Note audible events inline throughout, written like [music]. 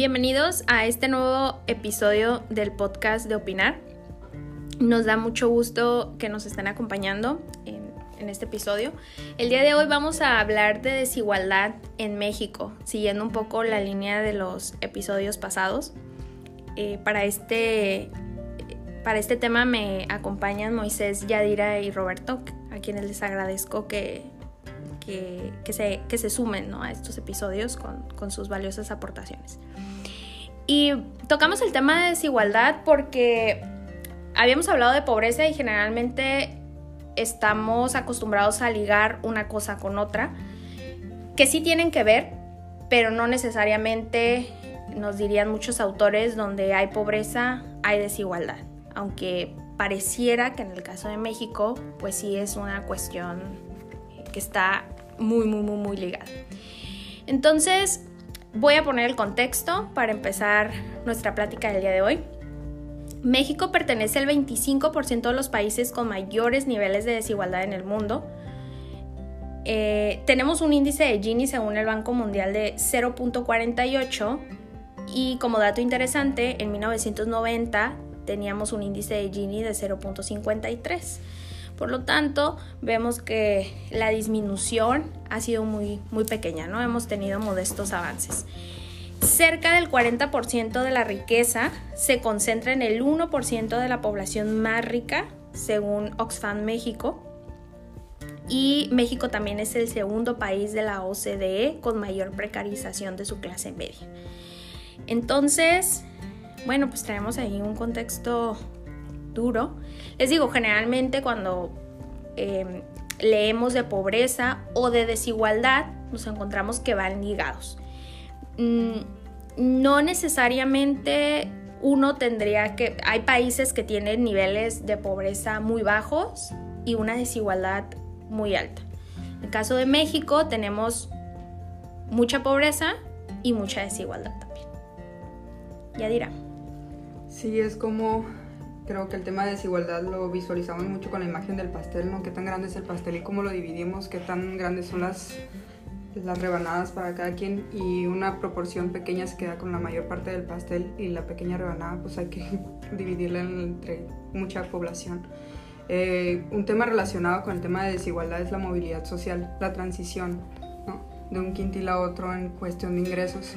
Bienvenidos a este nuevo episodio del podcast de Opinar. Nos da mucho gusto que nos estén acompañando en, este episodio. El día de hoy vamos a hablar de desigualdad en México, siguiendo un poco la línea de los episodios pasados. Eh, para, este, para este tema me acompañan Moisés, Yadira y Roberto, a quienes les agradezco que, que, se, que se, sumen a estos episodios con, con sus valiosas aportaciones. Y tocamos el tema de desigualdad porque habíamos hablado de pobreza y generalmente estamos acostumbrados a ligar una cosa con otra, que sí tienen que ver, pero no necesariamente nos dirían muchos autores donde hay pobreza, hay desigualdad, aunque pareciera que en el caso de México, pues sí es una cuestión que está muy, muy, muy, muy ligada. Entonces, voy a poner el contexto para empezar nuestra plática del día de hoy. México pertenece al 25% de los países con mayores niveles de desigualdad en el mundo. Eh, tenemos un índice de Gini según el Banco Mundial de 0.48 y como dato interesante, en 1990 teníamos un índice de Gini de 0.53. Por lo tanto, vemos que la disminución ha sido muy, muy pequeña, ¿no? Hemos tenido modestos avances. Cerca del 40% de la riqueza se concentra en el 1% de la población más rica, según Oxfam México. Y México también es el segundo país de la OCDE con mayor precarización de su clase media. Entonces, bueno, pues tenemos ahí un contexto duro. Les digo, generalmente cuando em, leemos de pobreza o de desigualdad, nos encontramos que van ligados. Mm, no necesariamente uno tendría que... Hay países que tienen niveles de pobreza muy bajos y una desigualdad muy alta. En el caso de México tenemos mucha pobreza y mucha desigualdad también. Ya dirá. Sí, es como creo que el tema de desigualdad lo visualizamos mucho con la imagen del pastel, ¿no? Qué tan grande es el pastel y cómo lo dividimos, qué tan grandes son las, las rebanadas para cada quien y una proporción pequeña se queda con la mayor parte del pastel y la pequeña rebanada pues hay que [laughs] dividirla entre mucha población. Eh, un tema relacionado con el tema de desigualdad es la movilidad social, la transición ¿no? de un quintil a otro en cuestión de ingresos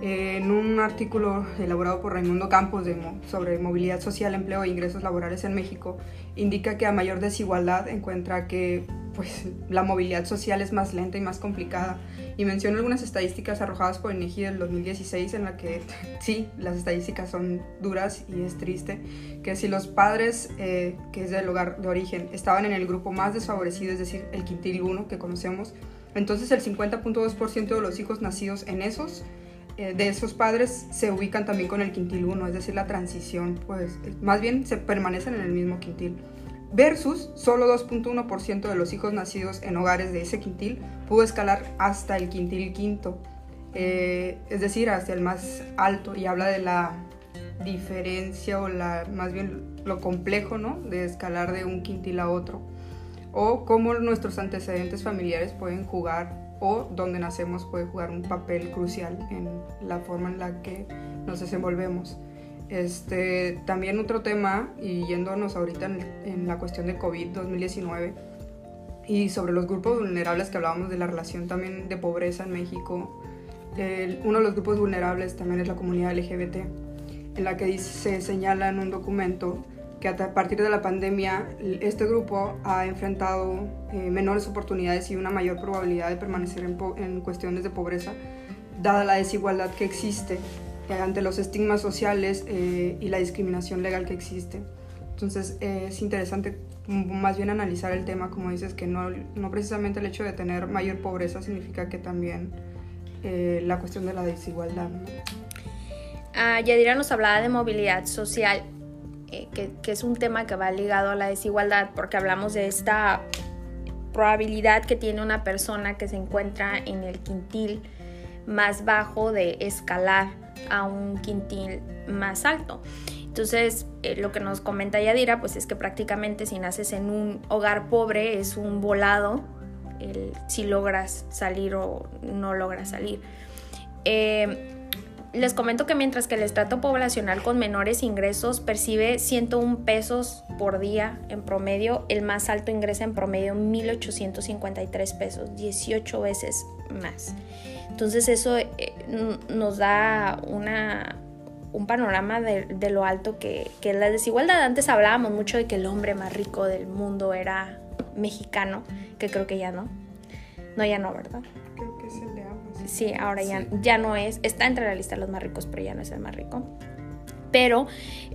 en un artículo elaborado por Raimundo Campos sobre movilidad social, empleo e ingresos laborales en México, indica que a mayor desigualdad encuentra que pues, la movilidad social es más lenta y más complicada. Y menciona algunas estadísticas arrojadas por INEGI del 2016 en la que [laughs] sí, las estadísticas son duras y es triste, que si los padres, eh, que es del hogar de origen, estaban en el grupo más desfavorecido, es decir, el quintil 1 que conocemos, entonces el 50.2% de los hijos nacidos en esos de esos padres se ubican también con el quintil 1, es decir, la transición, pues más bien se permanecen en el mismo quintil. Versus solo 2.1% de los hijos nacidos en hogares de ese quintil pudo escalar hasta el quintil quinto, eh, es decir, hasta el más alto, y habla de la diferencia o la, más bien lo complejo ¿no? de escalar de un quintil a otro, o cómo nuestros antecedentes familiares pueden jugar o donde nacemos puede jugar un papel crucial en la forma en la que nos desenvolvemos. Este, también otro tema, y yéndonos ahorita en, la cuestión de COVID-2019 y sobre los grupos vulnerables que hablábamos de la relación también de pobreza en México, uno de los grupos vulnerables también es la comunidad LGBT, en la que se señala en un documento que a partir de la pandemia este grupo ha enfrentado eh, menores oportunidades y una mayor probabilidad de permanecer en, cuestiones de pobreza, dada la desigualdad que existe eh, ante los estigmas sociales eh, y la discriminación legal que existe. Entonces es interesante más bien analizar el tema, como dices, que no, no precisamente el hecho de tener mayor pobreza significa que también la cuestión de la desigualdad. Ah, Yadira nos hablaba de movilidad social eh, que, es un tema que va ligado a la desigualdad, porque hablamos de esta probabilidad que tiene una persona que se encuentra en el quintil más bajo de escalar a un quintil más alto. Entonces, eh, lo que nos comenta Yadira, pues es que prácticamente si naces en un hogar pobre es un volado si logras salir o no logras salir. Eh, les comento que mientras que el estrato poblacional con menores ingresos percibe 101 pesos por día en promedio, el más alto ingresa en promedio 1.853 pesos, 18 veces más. Entonces eso eh, nos da una, un panorama de, lo alto que, que la desigualdad. Antes hablábamos mucho de que el hombre más rico del mundo era mexicano, que creo que ya no. No, ya no, ¿verdad? Creo que es el de Sí, ahora Ya, ya no es, está entre la lista de los más ricos, pero ya no es el más rico pero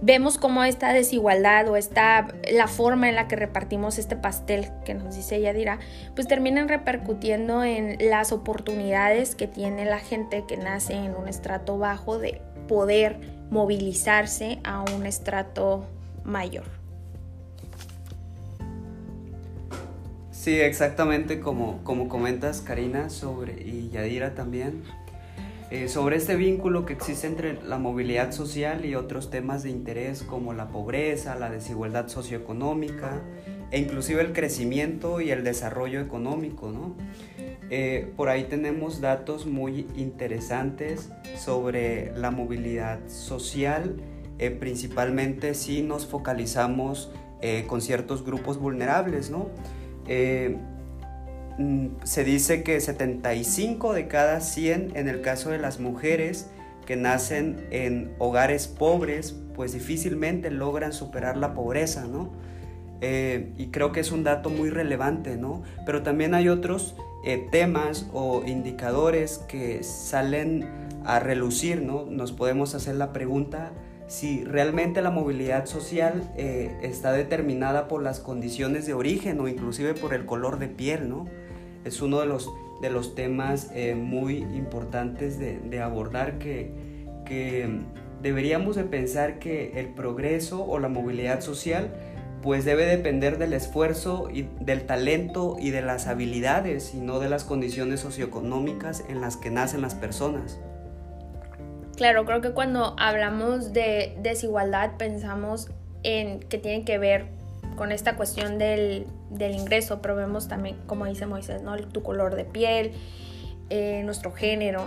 vemos cómo esta desigualdad o esta la forma en la que repartimos este pastel que nos dice Yadira, pues terminan repercutiendo en las oportunidades que tiene la gente que nace en un estrato bajo de poder movilizarse a un estrato mayor. Sí, exactamente como, como comentas Karina sobre, y Yadira también, eh, sobre este vínculo que existe entre la movilidad social y otros temas de interés como la pobreza, la desigualdad socioeconómica e inclusive el crecimiento y el desarrollo económico. ¿no? Eh, por ahí tenemos datos muy interesantes sobre la movilidad social, eh, principalmente si nos focalizamos con ciertos grupos vulnerables. ¿no? Eh, mm, se dice que 75 de cada 100 en el caso de las mujeres que nacen en hogares pobres, pues difícilmente logran superar la pobreza, ¿no? Eh, y creo que es un dato muy relevante, ¿no? Pero también hay otros eh, temas o indicadores que salen a relucir, ¿no? Nos podemos hacer la pregunta si realmente la movilidad social eh, está determinada por las condiciones de origen o inclusive por el color de piel, ¿no? Es uno de los, de los temas eh, muy importantes de, abordar que, que, deberíamos de pensar que el progreso o la movilidad social pues debe depender del esfuerzo y del talento y de las habilidades y no de las condiciones socioeconómicas en las que nacen las personas. Claro, creo que cuando hablamos de desigualdad pensamos en que tiene que ver con esta cuestión del, ingreso, pero vemos también, como dice Moisés, ¿no? tu color de piel, eh, nuestro género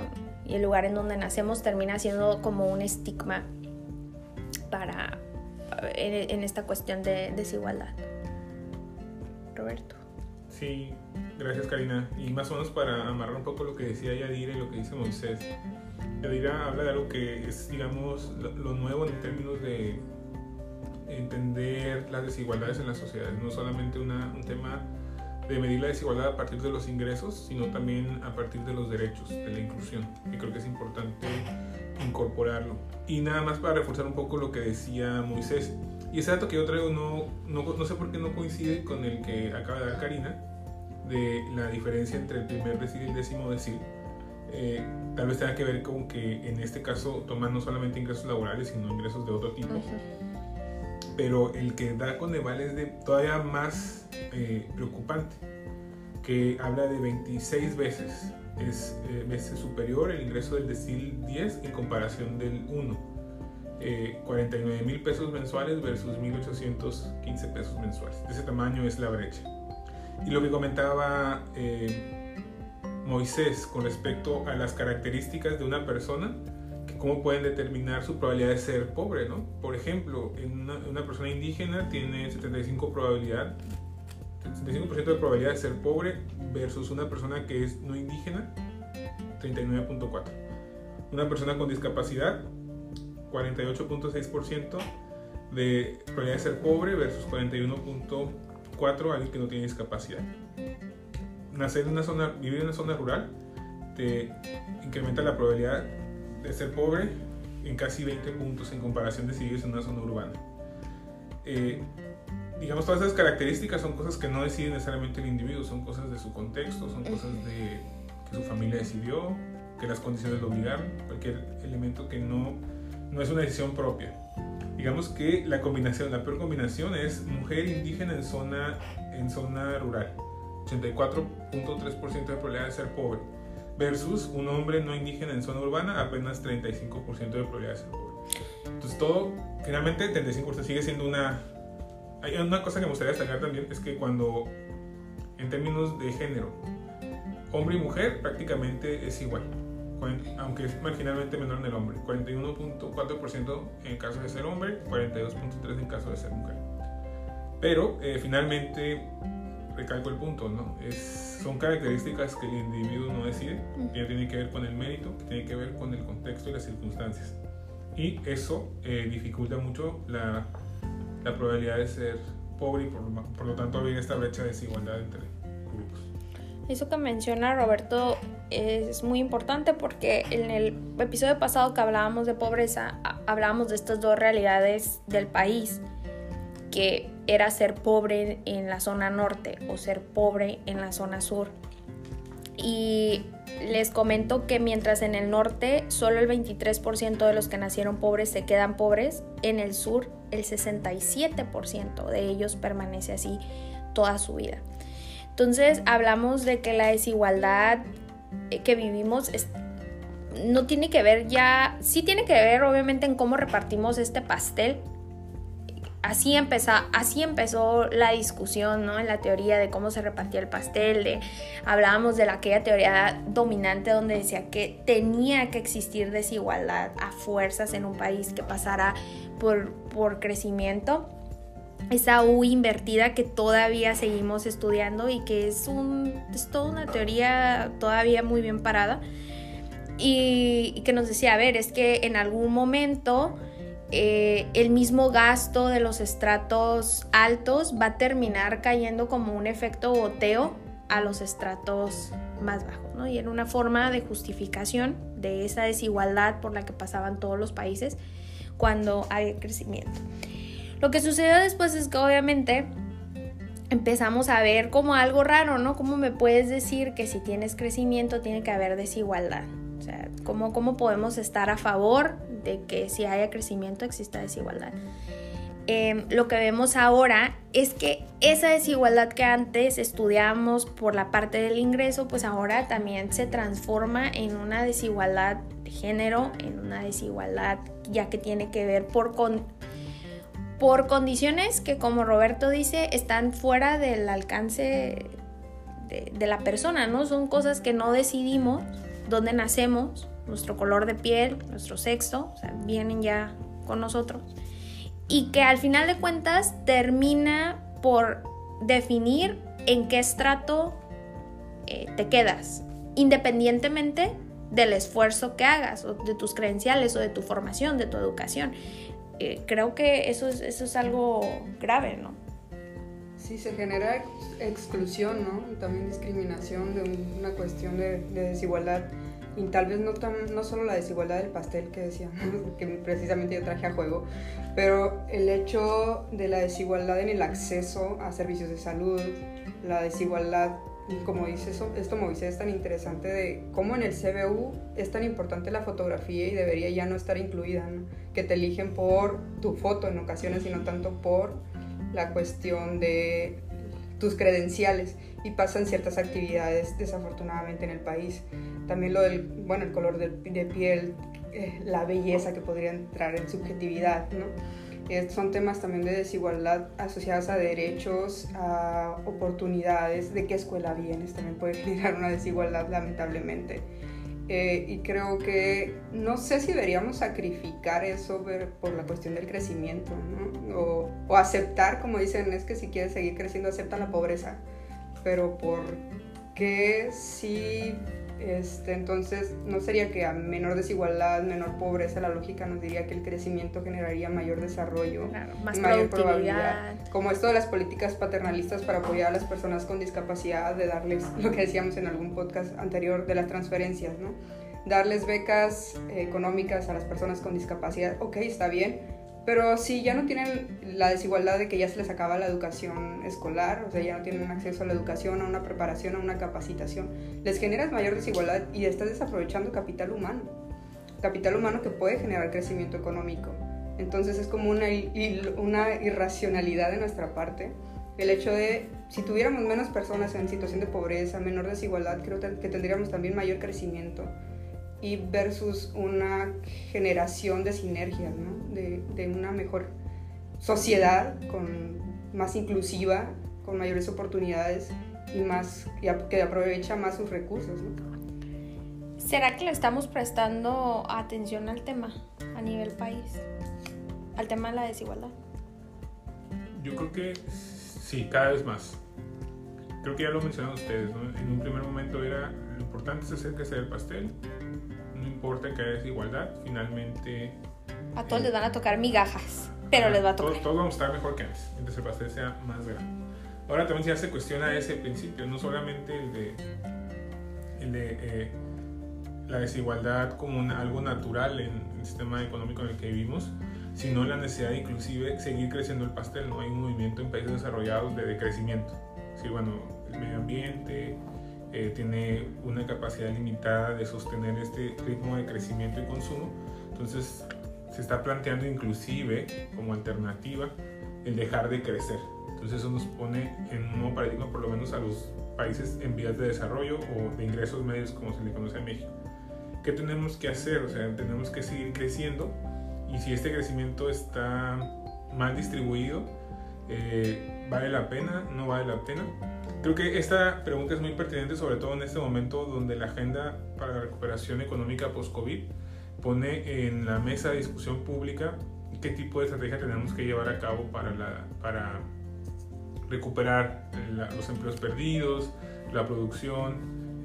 y el lugar en donde nacemos termina siendo como un estigma para en, en esta cuestión de desigualdad. Roberto. Sí, gracias Karina. Y más o menos para amarrar un poco lo que decía Yadira y lo que dice Moisés Yadira habla de algo que es, digamos, lo, nuevo en términos de entender las desigualdades en la sociedad. No solamente una, un tema de medir la desigualdad a partir de los ingresos, sino también a partir de los derechos, de la inclusión, y creo que es importante incorporarlo. Y nada más para reforzar un poco lo que decía Moisés, y ese dato que yo traigo no, no, no sé por qué no coincide con el que acaba de dar Karina, de la diferencia entre el primer decir y el décimo decir eh, tal vez tenga que ver con que en este caso toman no solamente ingresos laborales, sino ingresos de otro tipo. Pero el que da Coneval es de todavía más eh, preocupante, que habla de 26 veces, es eh, veces superior el ingreso del decil 10 en comparación del 1. 49 mil pesos mensuales versus 1.815 pesos mensuales. De ese tamaño es la brecha. Y lo que comentaba Moisés con respecto a las características de una persona, que cómo pueden determinar su probabilidad de ser pobre, ¿no? Por ejemplo, en una, persona indígena tiene 75 probabilidad 75% de probabilidad de ser pobre versus una persona que es no indígena, 39.4. Una persona con discapacidad, 48.6% de probabilidad de ser pobre versus 41.4 alguien que no tiene discapacidad nacer en una zona, vivir en una zona rural, te incrementa la probabilidad de ser pobre en casi 20 puntos en comparación de si vives en una zona urbana. Eh, digamos, todas esas características son cosas que no decide necesariamente el individuo, son cosas de su contexto, son cosas de que su familia decidió, que las condiciones lo obligaron, cualquier elemento que no, no es una decisión propia. Digamos que la combinación, la peor combinación es mujer indígena en zona, en zona rural 84.3% de probabilidad de ser pobre, versus un hombre no indígena en zona urbana, apenas 35% de probabilidad de ser pobre. Entonces todo, finalmente 35% sigue siendo una... Hay una cosa que me gustaría destacar también, es que cuando, en términos de género, hombre y mujer prácticamente es igual. aunque es marginalmente menor en el hombre. 41.4% en caso de ser hombre, 42.3% en caso de ser mujer. Pero eh, finalmente, recalco el punto, ¿no? Es, son características que el individuo no decide, que tiene que ver con el mérito, que tiene que ver con el contexto y las circunstancias. Y eso eh, dificulta mucho la, la, probabilidad de ser pobre y por, por lo tanto haber esta brecha de desigualdad entre grupos. Eso que menciona Roberto es muy importante porque en el episodio pasado que hablábamos de pobreza, hablábamos de estas dos realidades del país, que era ser pobre en la zona norte o ser pobre en la zona sur. Y les comento que mientras en el norte solo el 23% de los que nacieron pobres se quedan pobres, en el sur el 67% de ellos permanece así toda su vida. Entonces hablamos de que la desigualdad eh, que vivimos no tiene que ver ya, sí tiene que ver obviamente en cómo repartimos este pastel. Así, empezó, así empezó la discusión, ¿no? En la teoría de cómo se repartía el pastel, de, hablábamos de la, aquella teoría dominante donde decía que tenía que existir desigualdad a fuerzas en un país que pasara por, por crecimiento esa U invertida que todavía seguimos estudiando y que es, un, es toda una teoría todavía muy bien parada. Y, que nos decía, a ver, es que en algún momento eh, el mismo gasto de los estratos altos va a terminar cayendo como un efecto goteo a los estratos más bajos, ¿no? Y era una forma de justificación de esa desigualdad por la que pasaban todos los países cuando hay crecimiento. Lo que sucedió después es que obviamente empezamos a ver como algo raro, ¿no? ¿Cómo me puedes decir que si tienes crecimiento tiene que haber desigualdad? O sea, ¿cómo, cómo podemos estar a favor de que si haya crecimiento exista desigualdad? Em, lo que vemos ahora es que esa desigualdad que antes estudiamos por la parte del ingreso, pues ahora también se transforma en una desigualdad de género, en una desigualdad ya que tiene que ver por con por condiciones que, como Roberto dice, están fuera del alcance de, la persona, ¿no? Son cosas que no decidimos, dónde nacemos, nuestro color de piel, nuestro sexo, vienen ya con nosotros. Y que al final de cuentas termina por definir en qué estrato eh, te quedas, independientemente del esfuerzo que hagas, o de tus credenciales, o de tu formación, de tu educación. Eh, creo que eso es, eso es algo grave, ¿no? Sí, se genera exclusión, ¿no? También discriminación de una cuestión de, desigualdad. Y tal vez no, tan, no solo la desigualdad del pastel que decíamos, [laughs] que precisamente yo traje a juego, pero el hecho de la desigualdad en el acceso a servicios de salud, la desigualdad y como dice eso, esto Moisés es tan interesante de cómo en el CBU es tan importante la fotografía y debería ya no estar incluida, que te eligen por tu foto en ocasiones y no tanto por la cuestión de tus credenciales y pasan ciertas actividades desafortunadamente en el país. También lo del, bueno, el color de, de piel, eh, la belleza que podría entrar en subjetividad, ¿no? son temas también de desigualdad asociadas a derechos, a oportunidades, de qué escuela vienes, también puede [laughs] generar una desigualdad lamentablemente. Eh, y creo que no sé si deberíamos sacrificar eso por, la cuestión del crecimiento, ¿no? o, o, aceptar, como dicen, es que si quieres seguir creciendo, acepta la pobreza, pero ¿por qué si este, entonces, no sería que a menor desigualdad, menor pobreza, la lógica nos diría que el crecimiento generaría mayor desarrollo, más mayor probabilidad. Como esto de las políticas paternalistas para apoyar a las personas con discapacidad, de darles lo que decíamos en algún podcast anterior de las transferencias, ¿no? Darles becas económicas a las personas con discapacidad, ok, está bien, pero si ya no tienen la desigualdad de que ya se les acaba la educación escolar, o sea, ya no tienen acceso a la educación, a una preparación, a una capacitación, les generas mayor desigualdad y estás desaprovechando capital humano. Capital humano que puede generar crecimiento económico. Entonces es como una, una irracionalidad de nuestra parte. El hecho de, si tuviéramos menos personas en situación de pobreza, menor desigualdad, creo que tendríamos también mayor crecimiento y versus una generación de sinergias, ¿no? de, de, una mejor sociedad con, más inclusiva, con mayores oportunidades y más que aprovecha más sus recursos. ¿no? ¿Será que le estamos prestando atención al tema a nivel país? Al tema de la desigualdad. Yo creo que sí, cada vez más. Creo que ya lo mencionaron ustedes, ¿no? En un primer momento era lo importante es hacer crecer el pastel, importa que haya desigualdad, finalmente... A todos les van a tocar migajas, pero les va a tocar. Todos, todos, vamos a estar mejor que antes, mientras el pastel sea más grande. Ahora también ya se cuestiona ese principio, no solamente el de, el de eh, la desigualdad como algo natural en el sistema económico en el que vivimos, sino la necesidad de inclusive seguir creciendo el pastel. ¿no? Hay un movimiento en países desarrollados de decrecimiento. Sí, bueno, el medio ambiente eh, tiene una capacidad limitada de sostener este ritmo de crecimiento y consumo. Entonces se está planteando inclusive como alternativa el dejar de crecer. Entonces eso nos pone en un nuevo paradigma por lo menos a los países en vías de desarrollo o de ingresos medios como se le conoce a México. ¿Qué tenemos que hacer? O sea, tenemos que seguir creciendo y si este crecimiento está mal distribuido, eh, ¿vale la pena? ¿No vale la pena? Creo que esta pregunta es muy pertinente, sobre todo en este momento donde la agenda para la recuperación económica post-COVID pone en la mesa de discusión pública qué tipo de estrategia tenemos que llevar a cabo para, la, para recuperar los empleos perdidos, la producción,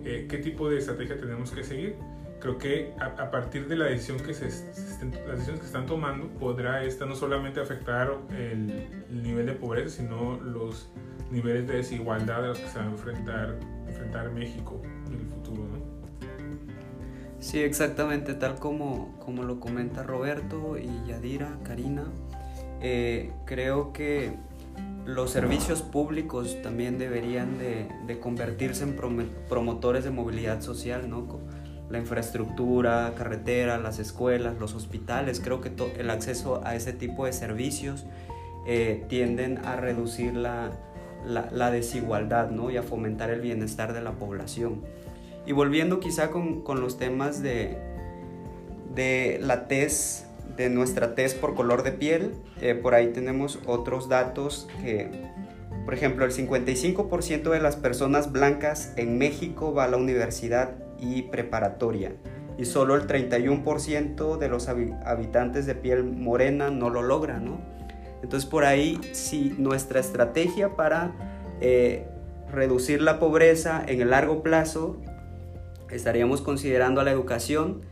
eh, qué tipo de estrategia tenemos que seguir. Creo que a, partir de la decisión que se, las decisiones que están tomando podrá esta no solamente afectar el, nivel de pobreza sino los niveles de desigualdad a los que se va a enfrentar, enfrentar México en el futuro ¿no? Sí, exactamente, tal como, como lo comenta Roberto y Yadira, Karina, eh, creo que los servicios públicos también deberían de, de convertirse en promotores de movilidad social, ¿no? la infraestructura, carretera, las escuelas, los hospitales. Creo que el acceso a ese tipo de servicios eh, tienden a reducir la, la, desigualdad ¿no? y a fomentar el bienestar de la población. Y volviendo quizá con, los temas de, la test, de nuestra test por color de piel, eh, por ahí tenemos otros datos que, por ejemplo, el 55% de las personas blancas en México va a la universidad y preparatoria y solo el 31% de los habitantes de piel morena no lo logra, ¿no? Entonces por ahí si nuestra estrategia para eh, reducir la pobreza en el largo plazo estaríamos considerando a la educación.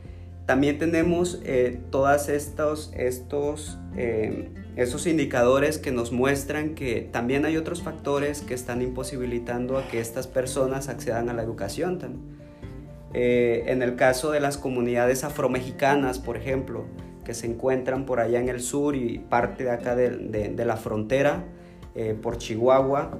También tenemos eh, todos estos, estos eh, indicadores que nos muestran que también hay otros factores que están imposibilitando a que estas personas accedan a la educación. En el caso de las comunidades afromexicanas, por ejemplo, que se encuentran por allá en el sur y parte de acá de, la frontera, eh, por Chihuahua,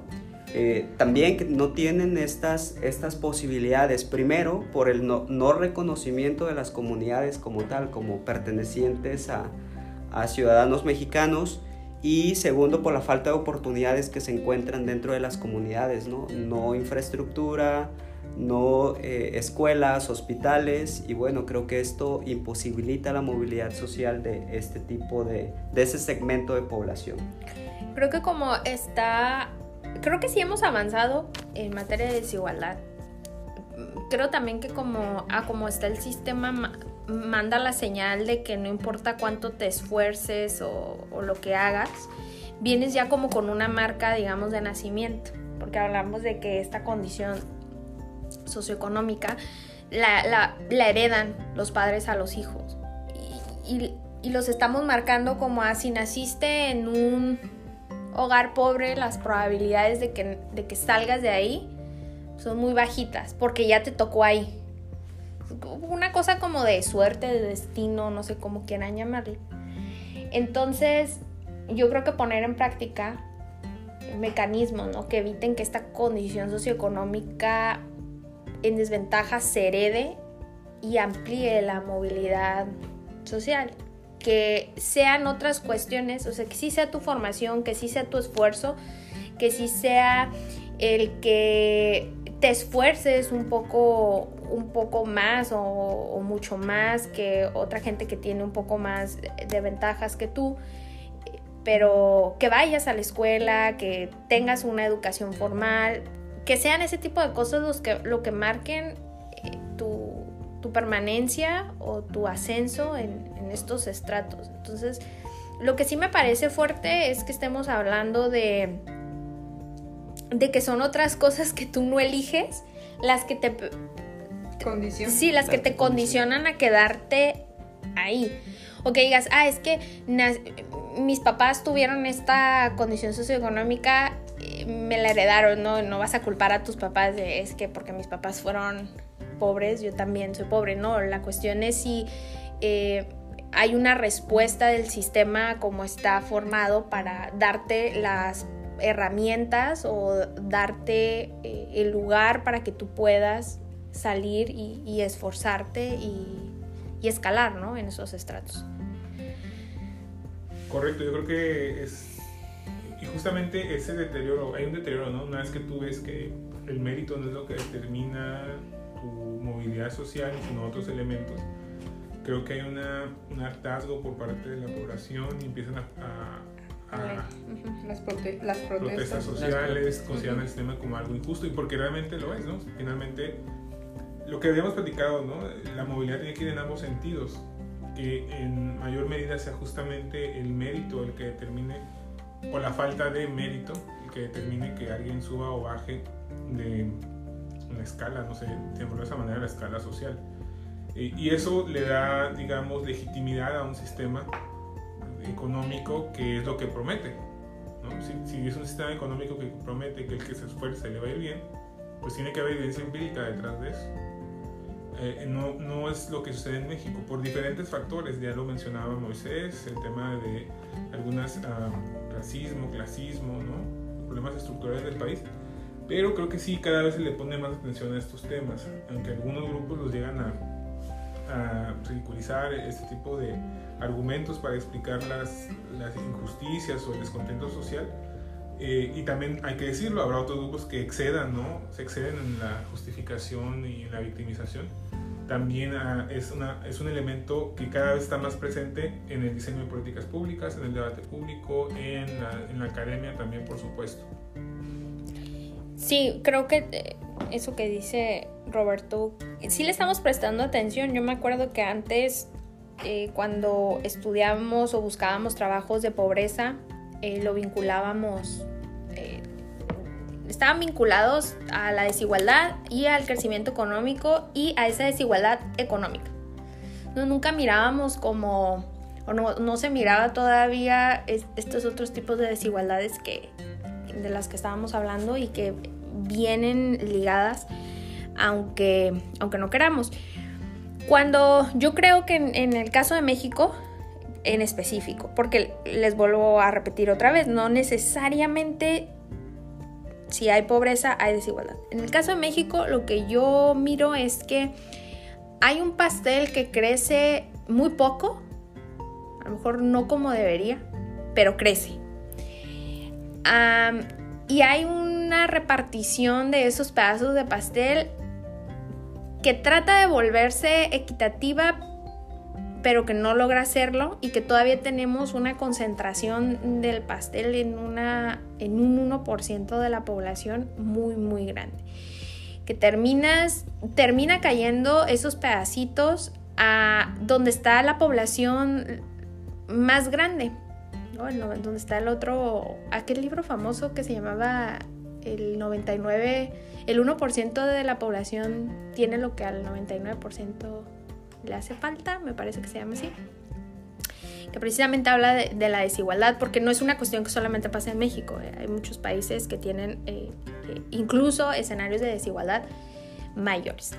eh, también no tienen estas, estas posibilidades, primero por el no, no, reconocimiento de las comunidades como tal, como pertenecientes a, a ciudadanos mexicanos, y segundo por la falta de oportunidades que se encuentran dentro de las comunidades, no, no infraestructura, no eh, escuelas, hospitales y bueno, creo que esto imposibilita la movilidad social de este tipo de, de ese segmento de población. Creo que como está, creo que sí hemos avanzado en materia de desigualdad. Creo también que como, ah, como está el sistema, manda la señal de que no importa cuánto te esfuerces o, o lo que hagas, vienes ya como con una marca, digamos, de nacimiento porque hablamos de que esta condición socioeconómica la, heredan los padres a los hijos. Y, los estamos marcando como así, naciste en un hogar pobre, las probabilidades de que, de que salgas de ahí son muy bajitas, porque ya te tocó ahí. Una cosa como de suerte, de destino, no sé cómo quieran llamarle. Entonces, yo creo que poner en práctica mecanismos ¿no? que eviten que esta condición socioeconómica en desventaja se herede y amplíe la movilidad social. Que sean otras cuestiones, o sea, que sí sea tu formación, que sí sea tu esfuerzo, que sí sea el que te esfuerces un poco, un poco más o, mucho más que otra gente que tiene un poco más de ventajas que tú, pero que vayas a la escuela, que tengas una educación formal, que sean ese tipo de cosas los que, lo que marquen eh, tu, tu permanencia o tu ascenso en, en estos estratos. Entonces, lo que sí me parece fuerte es que estemos hablando de, de que son otras cosas que tú no eliges, las que te... Condición. Sí, las que te condicionan a quedarte ahí. O que digas, ah, es que mis papás tuvieron esta condición socioeconómica, me la heredaron, ¿no? No vas a culpar a tus papás de, es que porque mis papás fueron pobres, yo también soy pobre, no. La cuestión es si... Eh, hay una respuesta del sistema como está formado para darte las herramientas o darte eh, el lugar para que tú puedas salir y, esforzarte y, escalar ¿no? en esos estratos. Correcto, yo creo que es... Y justamente ese deterioro, hay un deterioro, ¿no? Una vez que tú ves que el mérito no es lo que determina tu movilidad social, sino otros elementos, creo que hay una, un hartazgo por parte de la población y empiezan a, las, protestas. protestas. sociales, consideran el sistema como algo injusto y porque realmente lo es, ¿no? Finalmente, lo que habíamos platicado, ¿no? La movilidad tiene que ir en ambos sentidos, que en mayor medida sea justamente el mérito el que determine, o la falta de mérito, que determine que alguien suba o baje de una escala, no sé, de esa manera la escala social. Y eso le da, digamos, legitimidad a un sistema económico que es lo que promete. Si, es un sistema económico que promete que el que se esfuerce le va a ir bien, pues tiene que haber evidencia empírica detrás de eso. Eh, no, no, es lo que sucede en México, por diferentes factores, ya lo mencionaba Moisés, el tema de algunas ah, racismo, clasismo, ¿no? problemas estructurales del país, pero creo que sí, cada vez se le pone más atención a estos temas, aunque algunos grupos los llegan a, ridiculizar este tipo de argumentos para explicar las, las injusticias o el descontento social. Eh, y también hay que decirlo, habrá otros grupos que excedan, ¿no? Se exceden en la justificación y en la victimización. También ah, es, una, es un elemento que cada vez está más presente en el diseño de políticas públicas, en el debate público, en la, en la academia también, por supuesto. Sí, creo que eh, eso que dice Roberto, sí le estamos prestando atención. Yo me acuerdo que antes, eh, cuando estudiábamos o buscábamos trabajos de pobreza, eh, lo vinculábamos, estaban vinculados a la desigualdad y al crecimiento económico y a esa desigualdad económica. No, nunca mirábamos como, o no, no se miraba todavía estos otros tipos de desigualdades que, de las que estábamos hablando y que vienen ligadas aunque, aunque no queramos. Cuando yo creo que en, el caso de México, en específico, porque les vuelvo a repetir otra vez, no necesariamente si hay pobreza hay desigualdad. En el caso de México, lo que yo miro es que hay un pastel que crece muy poco, a lo mejor no como debería, pero crece. y hay una repartición de esos pedazos de pastel que trata de volverse equitativa, pero que no logra hacerlo y que todavía tenemos una concentración del pastel en, una, en un 1% de la población muy, muy grande. Que terminas, termina cayendo esos pedacitos a donde está la población más grande, donde está el otro, aquel libro famoso que se llamaba el 99 el 1% de la población tiene lo que al 99% le hace falta, me parece que se llama así. Que precisamente habla de, la desigualdad, porque no es una cuestión que solamente pasa en México. Eh, hay muchos países que tienen eh, eh, incluso escenarios de desigualdad mayores.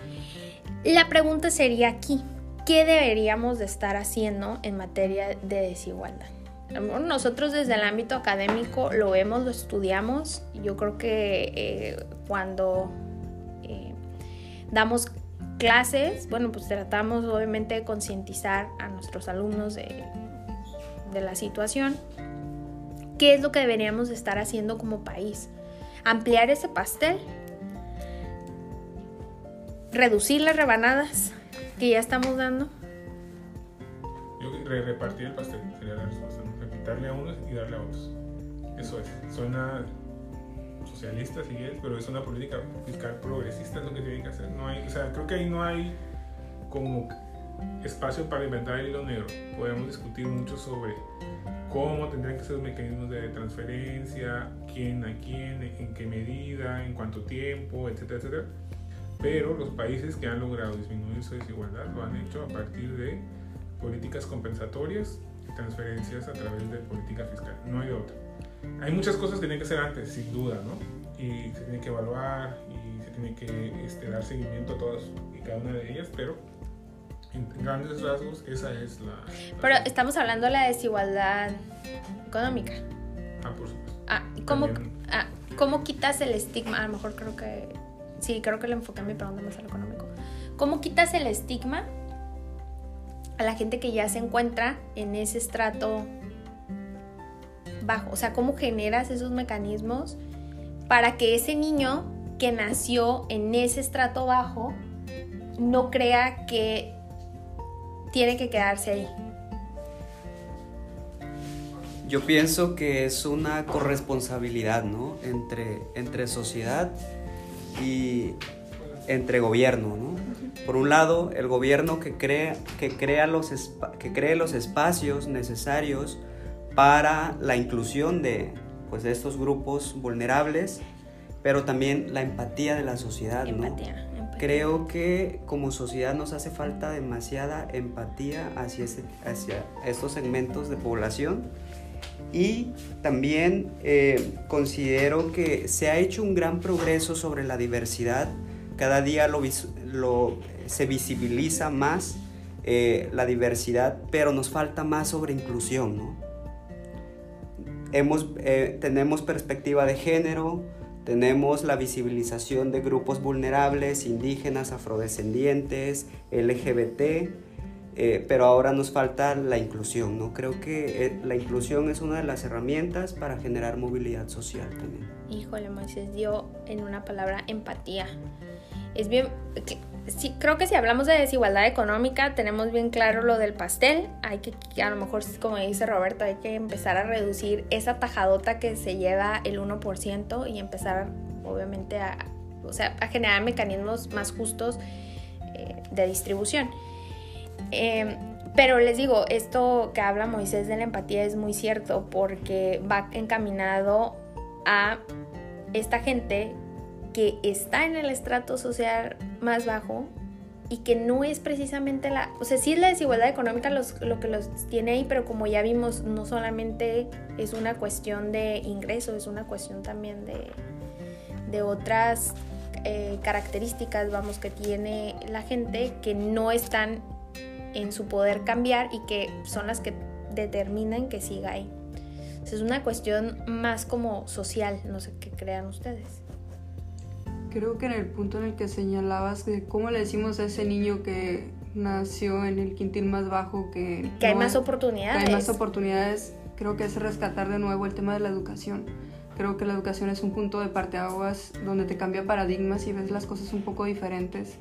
La pregunta sería aquí, ¿qué deberíamos de estar haciendo en materia de desigualdad? Nosotros desde el ámbito académico lo vemos, lo estudiamos. Yo creo que cuando damos clases, bueno, pues tratamos obviamente de concientizar a nuestros alumnos de, la situación. ¿Qué es lo que deberíamos estar haciendo como país? Ampliar ese pastel, reducir las rebanadas que ya estamos dando. Yo repartir el pastel sería la respuesta darle a unos y darle a otros. Eso es. Suena socialista, si es, pero es una política fiscal progresista, es lo que tiene que hacer. No hay, o sea, creo que ahí no hay como espacio para inventar el hilo negro. Podemos discutir mucho sobre cómo tendrían que ser los mecanismos de transferencia, quién a quién, en qué medida, en cuánto tiempo, etcétera, etcétera. Pero los países que han logrado disminuir su desigualdad lo han hecho a partir de políticas compensatorias y transferencias a través de política fiscal. No hay otra. Hay muchas cosas que tienen que ser antes, sin duda, ¿no? Y se tiene que evaluar y se tiene que este, dar seguimiento a todas y cada una de ellas, pero en grandes rasgos esa es la... la Pero estamos hablando de la desigualdad económica. Ah, por supuesto. Ah, ¿y ¿cómo, ah, ¿Cómo quitas el estigma? A lo mejor creo que... Sí, creo que le enfoqué mi pregunta más a lo económico. ¿Cómo quitas el estigma a la gente que ya se encuentra en ese estrato bajo? O sea, ¿cómo generas esos mecanismos para que ese niño que nació en ese estrato bajo no crea que tiene que quedarse ahí? Yo pienso que es una corresponsabilidad, ¿no? Entre, entre sociedad y entre gobierno, ¿no? Por un lado, el gobierno que crea, que crea los, que cree los espacios necesarios para la inclusión de, pues, de estos grupos vulnerables, pero también la empatía de la sociedad, ¿no? Empatía. Creo que como sociedad nos hace falta demasiada empatía hacia, hacia estos segmentos de población y también eh, considero que se ha hecho un gran progreso sobre la diversidad. Cada día lo- se visibiliza más eh, la diversidad, pero nos falta más sobre inclusión. ¿no? Hemos, eh, tenemos perspectiva de género, tenemos la visibilización de grupos vulnerables, indígenas, afrodescendientes, LGBT, eh, pero ahora nos falta la inclusión, ¿no? Creo que eh, la inclusión es una de las herramientas para generar movilidad social también. Híjole, Moisés dio en una palabra empatía. Es bien, sí, creo que si hablamos de desigualdad económica, tenemos bien claro lo del pastel. Hay que, a lo mejor, como dice Roberto, hay que empezar a reducir esa tajadota que se lleva el 1% y empezar, obviamente, a, o sea, a generar mecanismos más justos eh, de distribución. Eh, pero les digo, esto que habla Moisés de la empatía es muy cierto porque va encaminado a esta gente que está en el estrato social más bajo y que no es precisamente la, o sea, sí es la desigualdad económica los- lo que los tiene ahí, pero como ya vimos, no solamente es una cuestión de ingreso, es una cuestión también de, de otras eh, características, vamos, que tiene la gente que no están en su poder cambiar y que son las que determinan que siga ahí. Es una cuestión más como social, no sé qué crean ustedes. Creo que en el punto en el que señalabas de cómo le decimos a ese niño que nació en el quintil más bajo que, Que hay no más es- que oportunidades. hay más oportunidades, creo que es rescatar de nuevo el tema de la educación. Creo que la educación es un punto de parteaguas donde te cambia paradigmas y ves las cosas un poco diferentes.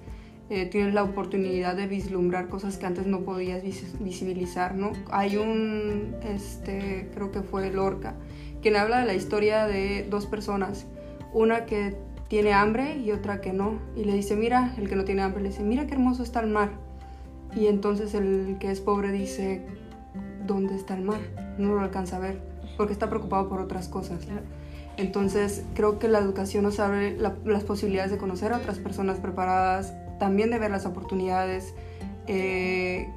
Eh, tienes la oportunidad de vislumbrar cosas que antes no podías vis- visibilizar, ¿no? Hay un, este, creo que fue Lorca, quien habla de la historia de dos personas, una que tiene hambre y otra que no, y le dice, mira, el que no tiene hambre le dice, mira qué hermoso está el mar, y entonces el que es pobre dice, ¿dónde está el mar? No lo alcanza a ver, porque está preocupado por otras cosas. Entonces creo que la educación nos abre la- las posibilidades de conocer a otras personas preparadas, también de ver las oportunidades. Eh,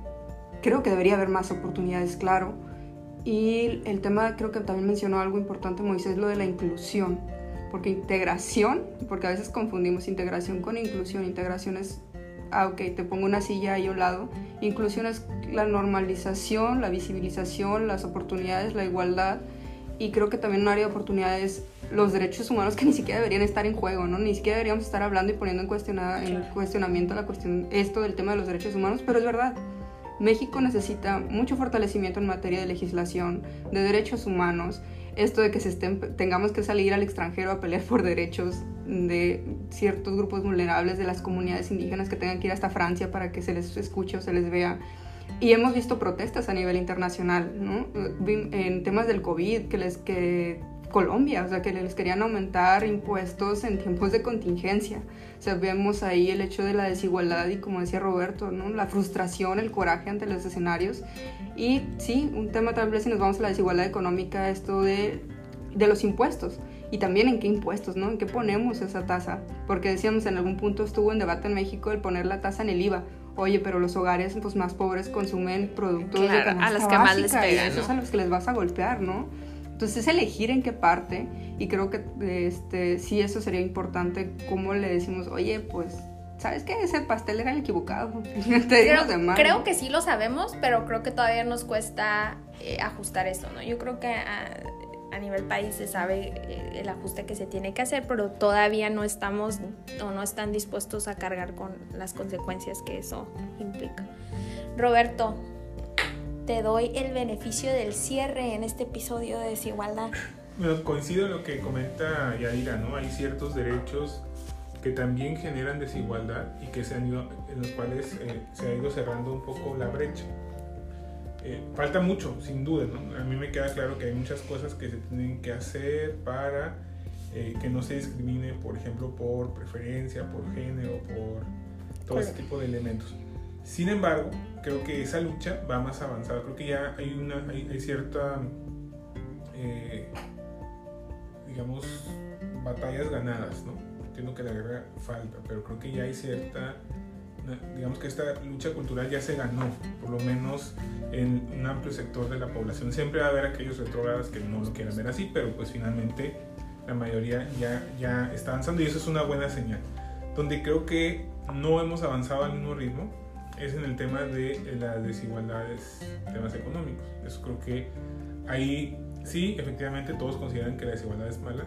creo que debería haber más oportunidades, claro. Y el tema, creo que también mencionó algo importante Moisés, lo de la inclusión. Porque integración, porque a veces confundimos integración con inclusión. Integración es, ah, ok, te pongo una silla ahí a un lado. Inclusión es la normalización, la visibilización, las oportunidades, la igualdad. Y creo que también un área de oportunidades los derechos humanos que ni siquiera deberían estar en juego, ¿no? Ni siquiera deberíamos estar hablando y poniendo en, cuestiona- en cuestionamiento la cuestión, esto del tema de los derechos humanos, pero es verdad. México necesita mucho fortalecimiento en materia de legislación, de derechos humanos, esto de que se estén, tengamos que salir al extranjero a pelear por derechos de ciertos grupos vulnerables de las comunidades indígenas que tengan que ir hasta Francia para que se les escuche o se les vea. Y hemos visto protestas a nivel internacional, ¿no? Vi- En temas del COVID, que, les, que Colombia, o sea, que les querían aumentar impuestos en tiempos de contingencia. O sea, vemos ahí el hecho de la desigualdad y como decía Roberto, ¿no? La frustración, el coraje ante los escenarios. Y sí, un tema tal vez si nos vamos a la desigualdad económica, esto de, de los impuestos. Y también en qué impuestos, ¿no? En qué ponemos esa tasa. Porque decíamos, en algún punto estuvo en debate en México el poner la tasa en el IVA. Oye, pero los hogares pues, más pobres consumen productos de Claro, a canasta los que más les básica, y esos ¿no? a los que les vas a golpear, ¿no? Entonces es elegir en qué parte y creo que este, sí eso sería importante, cómo le decimos, oye, pues, ¿sabes qué? Ese pastel era el equivocado. [laughs] Te Creo, los demás, creo ¿no? que sí lo sabemos, pero creo que todavía nos cuesta eh, ajustar eso, ¿no? Yo creo que a, a nivel país se sabe eh, el ajuste que se tiene que hacer, pero todavía no estamos o no están dispuestos a cargar con las consecuencias que eso implica. Roberto, te doy el beneficio del cierre en este episodio de desigualdad. Bueno, coincido en lo que comenta Yadira, ¿no? Hay ciertos derechos que también generan desigualdad y que se han ido, en los cuales eh, se ha ido cerrando un poco la brecha. Eh, falta mucho, sin duda, ¿no? A mí me queda claro que hay muchas cosas que se tienen que hacer para eh, que no se discrimine, por ejemplo, por preferencia, por género, por todo ese tipo de elementos. Sin embargo, creo que esa lucha va más avanzada. Creo que ya hay, una, hay, hay cierta, eh, digamos, batallas ganadas, ¿no? Entiendo que la guerra falta, pero creo que ya hay cierta, digamos que esta lucha cultural ya se ganó, por lo menos en un amplio sector de la población. Siempre va a haber aquellos retrógrados que no lo quieran ver así, pero pues finalmente la mayoría ya, ya está avanzando y eso es una buena señal. Donde creo que no hemos avanzado al mismo ritmo es en el tema de las desigualdades, temas económicos. Eso creo que ahí sí, efectivamente todos consideran que la desigualdad es mala,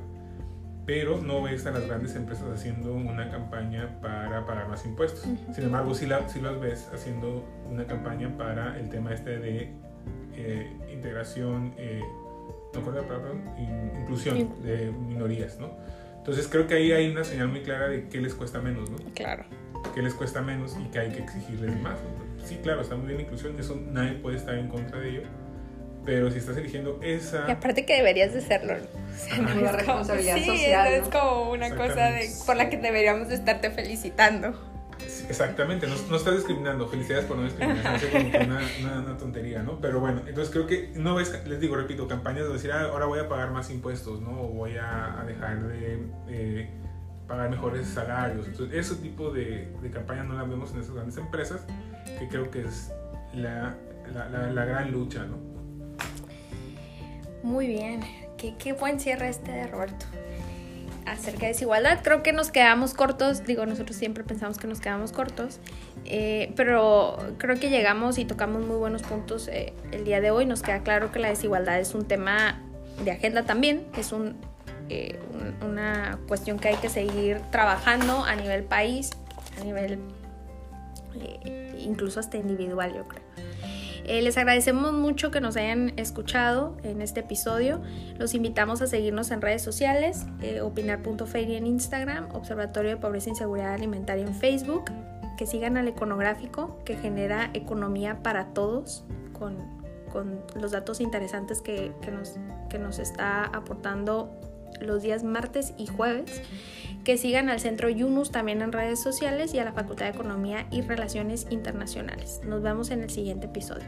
pero no ves a las grandes empresas haciendo una campaña para pagar más impuestos. Sin embargo, sí, la, sí las ves haciendo una campaña para el tema este de eh, integración, eh, no inclusión In- de minorías, ¿no? Entonces creo que ahí hay una señal muy clara de qué les cuesta menos, ¿no? Claro. Que les cuesta menos y que hay que exigirles más. ¿no? Sí, claro, está muy bien la inclusión, eso nadie puede estar en contra de ello, pero si estás eligiendo esa... Y aparte que deberías de serlo. O sea, Ajá. no es como- responsabilidad sí, social, es ¿no? como una cosa de, por la que deberíamos de estarte felicitando. Sí, Exactamente, no, no estás discriminando, felicidades por no discriminar, se hace como que una, una, una tontería, ¿no? Pero bueno, entonces creo que no ves, les digo, repito, campañas de decir, ah, ahora voy a pagar más impuestos, ¿no? O voy a, a dejar de eh, pagar mejores salarios. Entonces, ese tipo de, de campañas no las vemos en esas grandes empresas, que creo que es la, la, gran lucha, ¿no? Muy bien, qué, qué buen cierre este de Roberto. Acerca de desigualdad, creo que nos quedamos cortos, digo, nosotros siempre pensamos que nos quedamos cortos, eh, pero creo que llegamos y tocamos muy buenos puntos eh, el día de hoy. Nos queda claro que la desigualdad es un tema de agenda también, es un, eh, un- una cuestión que hay que seguir trabajando a nivel país, a nivel eh, incluso hasta individual, yo creo. Eh, les agradecemos mucho que nos hayan escuchado en este episodio. Los invitamos a seguirnos en redes sociales, eh, en Instagram, Observatorio de Pobreza e Inseguridad Alimentaria en Facebook, que sigan al Econográfico, que genera economía para todos, con, con los datos interesantes que, que nos, que nos está aportando los días martes y jueves. Que sigan al Centro Yunus también en redes sociales y a la Facultad de Economía y Relaciones Internacionales. Nos vemos en el siguiente episodio.